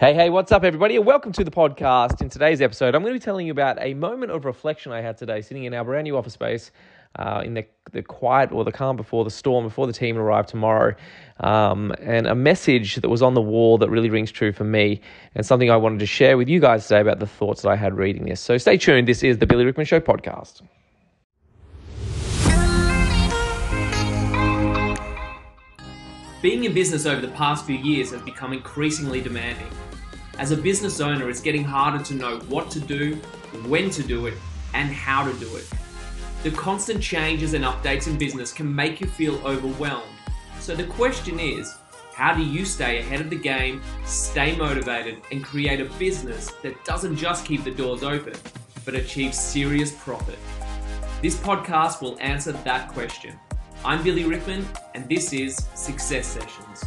Hey, hey, what's up, everybody? And welcome to the podcast. In today's episode, I'm going to be telling you about a moment of reflection I had today sitting in our brand new office space uh, in the, the quiet or the calm before the storm, before the team arrive tomorrow, um, and a message that was on the wall that really rings true for me, and something I wanted to share with you guys today about the thoughts that I had reading this. So stay tuned. This is the Billy Rickman Show podcast. Being in business over the past few years has become increasingly demanding. As a business owner, it's getting harder to know what to do, when to do it, and how to do it. The constant changes and updates in business can make you feel overwhelmed. So the question is, how do you stay ahead of the game, stay motivated, and create a business that doesn't just keep the doors open, but achieves serious profit? This podcast will answer that question. I'm Billy Rickman, and this is Success Sessions.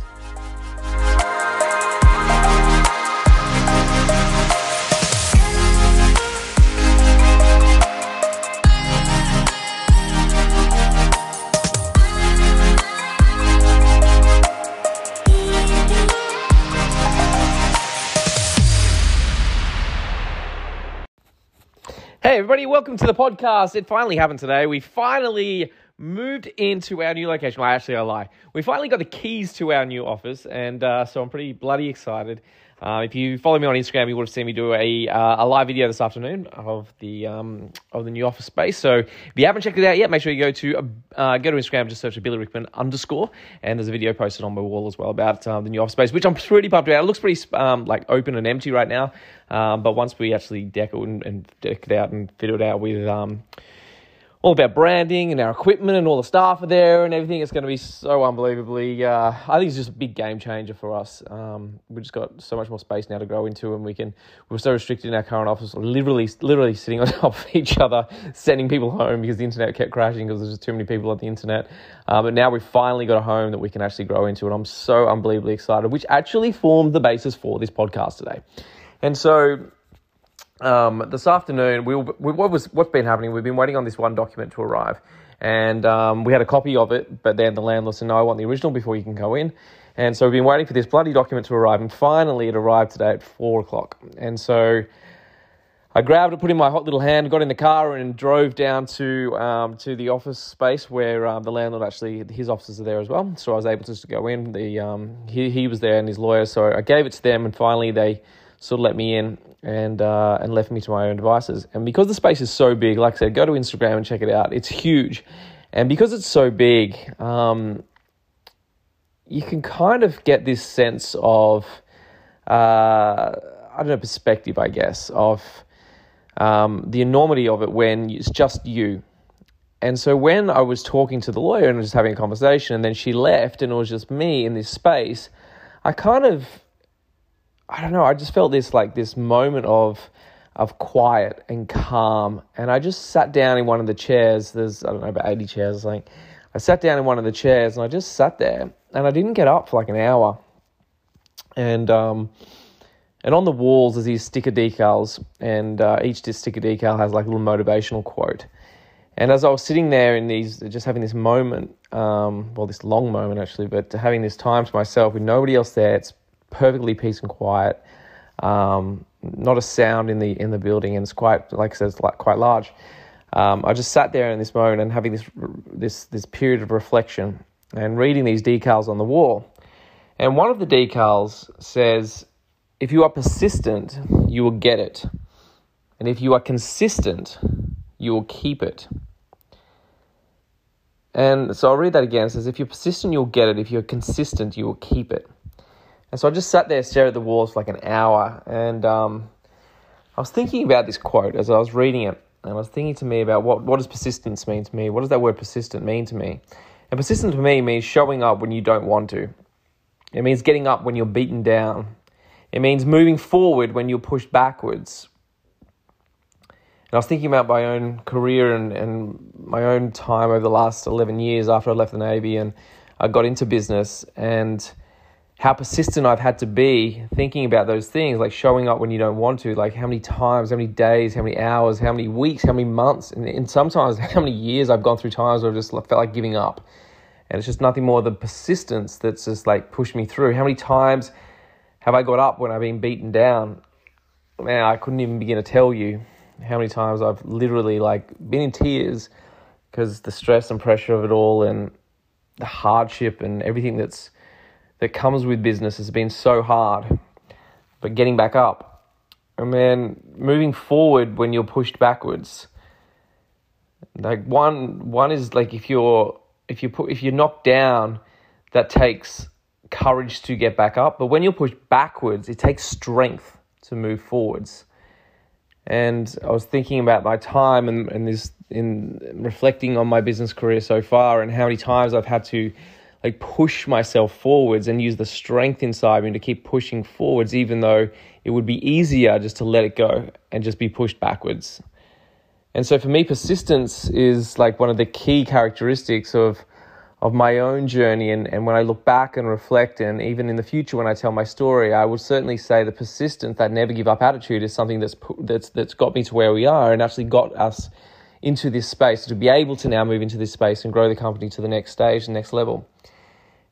Hey, everybody, welcome to the podcast. It finally happened today. We finally moved into our new location. Well, actually, I lie. We finally got the keys to our new office, and uh, so I'm pretty bloody excited. Uh, if you follow me on Instagram, you would have seen me do a uh, a live video this afternoon of the um, of the new office space. So if you haven't checked it out yet, make sure you go to uh, go to Instagram, just search for Billy Rickman underscore, and there's a video posted on my wall as well about um, the new office space, which I'm pretty pumped about. It looks pretty um, like open and empty right now, um, but once we actually deck it and, and, deck it out and fit it out with um, all about branding and our equipment and all the staff are there and everything. It's going to be so unbelievably. Uh, I think it's just a big game changer for us. Um, we've just got so much more space now to grow into, and we can. We're so restricted in our current office, literally, literally sitting on top of each other, sending people home because the internet kept crashing because there's just too many people on the internet. Um, but now we've finally got a home that we can actually grow into, and I'm so unbelievably excited. Which actually formed the basis for this podcast today, and so um, this afternoon, we, we, what was what's been happening? We've been waiting on this one document to arrive, and um, we had a copy of it, but then the landlord said, "No, I want the original before you can go in." And so we've been waiting for this bloody document to arrive, and finally it arrived today at four o'clock. And so I grabbed it, put in my hot little hand, got in the car, and drove down to um, to the office space where um, the landlord actually his offices are there as well. So I was able to just to go in. The um, he he was there and his lawyer, so I gave it to them, and finally they sort of let me in and uh, and left me to my own devices. And because the space is so big, like I said, go to Instagram and check it out. It's huge, and because it's so big, um, you can kind of get this sense of uh, I don't know perspective, I guess, of um, the enormity of it when it's just you. And so when I was talking to the lawyer and just having a conversation, and then she left, and it was just me in this space, I kind of I don't know, I just felt this like this moment of of quiet and calm. And I just sat down in one of the chairs. There's, I don't know, about 80 chairs something. I sat down in one of the chairs and I just sat there and I didn't get up for like an hour. And, um, and on the walls there's these sticker decals, and uh, each sticker decal has like a little motivational quote. And as I was sitting there in these, just having this moment, um, well, this long moment actually, but having this time to myself with nobody else there, it's perfectly peace and quiet. Um, not a sound in the in the building, and it's quite like I said, it's like quite large. Um, I just sat there in this moment and having this this this period of reflection and reading these decals on the wall. And one of the decals says, "If you are persistent, you will get it, and if you are consistent, you will keep it." And so I'll read that again. It says, "If you're persistent, you'll get it. If you're consistent, you will keep it." And so I just sat there, stared at the walls for like an hour, and um, I was thinking about this quote as I was reading it, and I was thinking to me about what what does persistence mean to me? What does that word persistent mean to me? And persistent to me means showing up when you don't want to. It means getting up when you're beaten down. It means moving forward when you're pushed backwards. And I was thinking about my own career and, and my own time over the last 11 years after I left the Navy and I got into business. And how persistent I've had to be thinking about those things, like showing up when you don't want to, like how many times, how many days, how many hours, how many weeks, how many months, and, and sometimes how many years I've gone through times where I've just felt like giving up. And it's just nothing more than persistence that's just like pushed me through. How many times have I got up when I've been beaten down? Man, I couldn't even begin to tell you how many times I've literally like been in tears because the stress and pressure of it all and the hardship and everything that's that comes with business has been so hard. But getting back up, and then moving forward when you're pushed backwards. Like one one is like if you're if you put if you're knocked down, that takes courage to get back up. But when you're pushed backwards, it takes strength to move forwards. And I was thinking about my time and, and this in reflecting on my business career so far and how many times I've had to like push myself forwards and use the strength inside me to keep pushing forwards, even though it would be easier just to let it go and just be pushed backwards. And so for me, persistence is like one of the key characteristics of of my own journey. And, and when I look back and reflect, and even in the future when I tell my story, I would certainly say the persistence, that never give up attitude, is something that's that's that's got me to where we are and actually got us into this space to be able to now move into this space and grow the company to the next stage, the next level.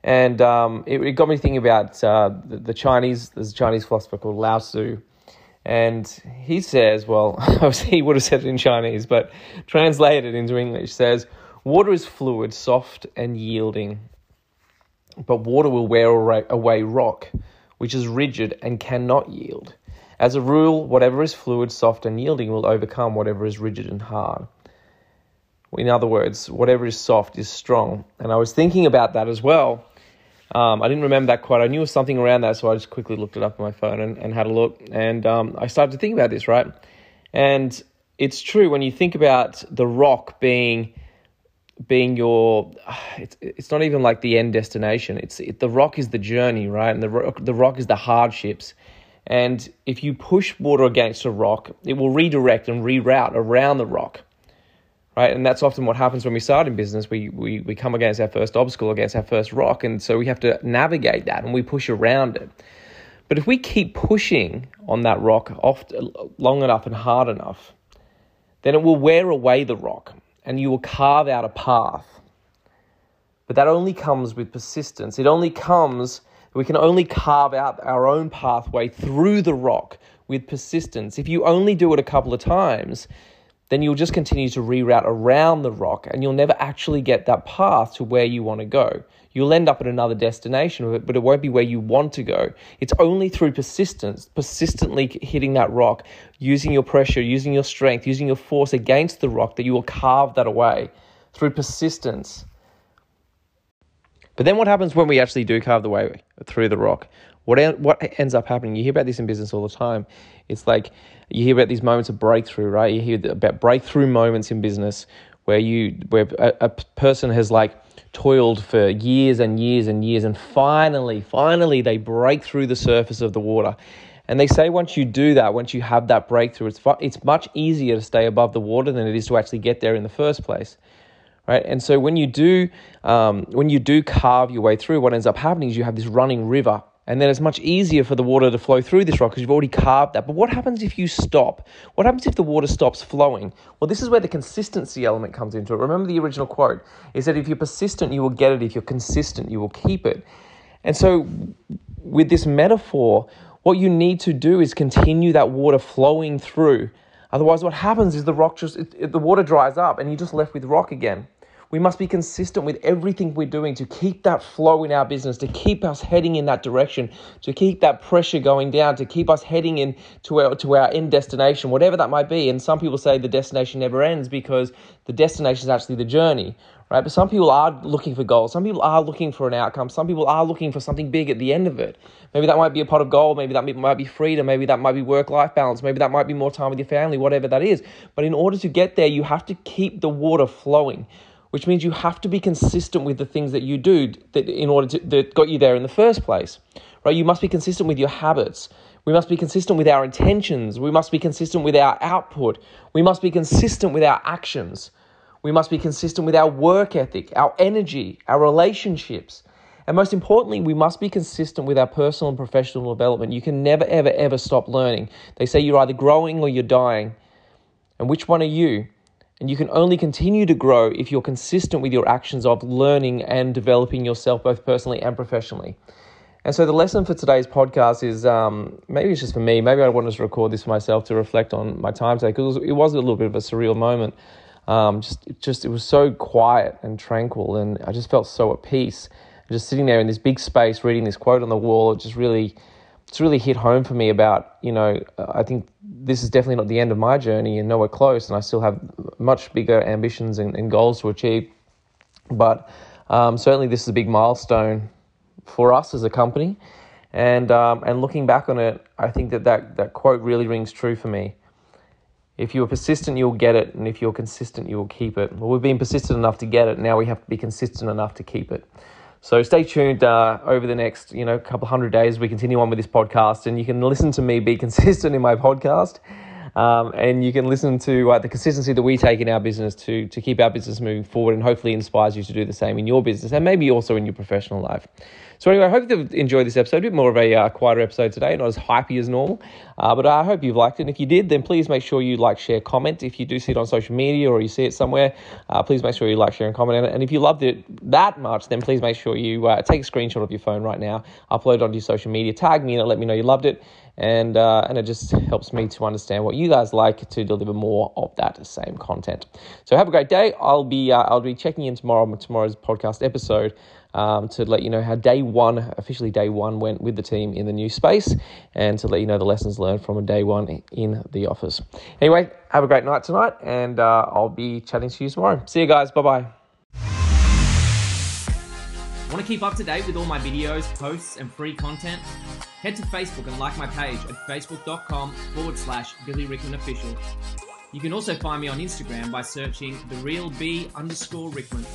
And um, it, it, got me thinking about uh, the, the, Chinese. There's a Chinese philosopher called Lao Tzu, and he says, well, obviously he would have said it in Chinese, but translated into English says, Water is fluid, soft, and yielding, but water will wear away rock, which is rigid and cannot yield. As a rule, whatever is fluid, soft, and yielding will overcome whatever is rigid and hard. In other words, whatever is soft is strong. And I was thinking about that as well. Um, I didn't remember that quote. I knew it was something around that, so I just quickly looked it up on my phone and, and had a look. And um, I started to think about this, right? And it's true when you think about the rock being being your it's it's not even like the end destination it's it, the rock is the journey right and the rock, the rock is the hardships and if you push water against a rock it will redirect and reroute around the rock right and that's often what happens when we start in business we we we come against our first obstacle against our first rock and so we have to navigate that and we push around it but if we keep pushing on that rock long enough and hard enough then it will wear away the rock and you will carve out a path. But that only comes with persistence. It only comes, we can only carve out our own pathway through the rock with persistence. If you only do it a couple of times, then you'll just continue to reroute around the rock and you'll never actually get that path to where you want to go. You'll end up at another destination, but it won't be where you want to go. It's only through persistence, persistently hitting that rock, using your pressure, using your strength, using your force against the rock that you will carve that away through persistence. But then what happens when we actually do carve the way through the rock? What, what ends up happening? You hear about this in business all the time. It's like you hear about these moments of breakthrough, right? You hear about breakthrough moments in business where you where a, a person has like toiled for years and years and years, and finally, finally, they break through the surface of the water. And they say once you do that, once you have that breakthrough, it's, fu- it's much easier to stay above the water than it is to actually get there in the first place. Right? And so when you do um, when you do carve your way through, what ends up happening is you have this running river and then it's much easier for the water to flow through this rock because you've already carved that. But what happens if you stop? What happens if the water stops flowing? Well, this is where the consistency element comes into it. Remember the original quote is that if you're persistent, you will get it. If you're consistent, you will keep it. And so, with this metaphor, what you need to do is continue that water flowing through. Otherwise, what happens is the rock just, it, it, the water dries up and you're just left with rock again. We must be consistent with everything we're doing to keep that flow in our business, to keep us heading in that direction, to keep that pressure going down, to keep us heading in to our, to our end destination, whatever that might be. And some people say the destination never ends because the destination is actually the journey, right? But some people are looking for goals. Some people are looking for an outcome. Some people are looking for something big at the end of it. Maybe that might be a pot of gold. Maybe that might be freedom. Maybe that might be work life balance. Maybe that might be more time with your family, whatever that is. But in order to get there, you have to keep the water flowing which means you have to be consistent with the things that you do that in order to that got you there in the first place right you must be consistent with your habits we must be consistent with our intentions we must be consistent with our output we must be consistent with our actions we must be consistent with our work ethic our energy our relationships and most importantly, we must be consistent with our personal and professional development. You can never, ever, ever stop learning. They say you're either growing or you're dying. And which one are you? And you can only continue to grow if you're consistent with your actions of learning and developing yourself both personally and professionally. And so the lesson for today's podcast is um, maybe it's just for me. Maybe I wanted to record this for myself to reflect on my time today because it was a little bit of a surreal moment. Um, just, just it was so quiet and tranquil, and I just felt so at peace. Just sitting there in this big space, reading this quote on the wall, it just really, it's really hit home for me about you know I think this is definitely not the end of my journey and nowhere close, and I still have much bigger ambitions and, and goals to achieve. But um, certainly, this is a big milestone for us as a company. And, um, and looking back on it, I think that, that that quote really rings true for me. If you're persistent, you'll get it, and if you're consistent, you will keep it. Well, we've been persistent enough to get it. Now we have to be consistent enough to keep it. So stay tuned uh, over the next, you know, couple hundred days. We continue on with this podcast, and you can listen to me be consistent in my podcast, um, and you can listen to uh, the consistency that we take in our business to to keep our business moving forward, and hopefully inspires you to do the same in your business and maybe also in your professional life. So anyway, I hope you've enjoyed this episode. A bit more of a uh, quieter episode today, not as hypey as normal. Uh, but I hope you've liked it. And if you did, then please make sure you like, share, comment. If you do see it on social media or you see it somewhere, uh, please make sure you like, share, and comment. On it. And if you loved it that much, then please make sure you uh, take a screenshot of your phone right now, upload it onto your social media, tag me, and let me know you loved it. And uh, and it just helps me to understand what you guys like to deliver more of that same content. So have a great day. I'll be uh, I'll be checking in tomorrow tomorrow's podcast episode um, to let you know how day one, officially day one, went with the team in the new space and to let you know the lessons learned from a day one in the office. Anyway, have a great night tonight and uh, I'll be chatting to you tomorrow. See you guys. Bye bye. Want to keep up to date with all my videos, posts, and free content? Head to Facebook and like my page at facebook.com forward slash Billy Rickman Official. You can also find me on Instagram by searching the real B underscore Rickman.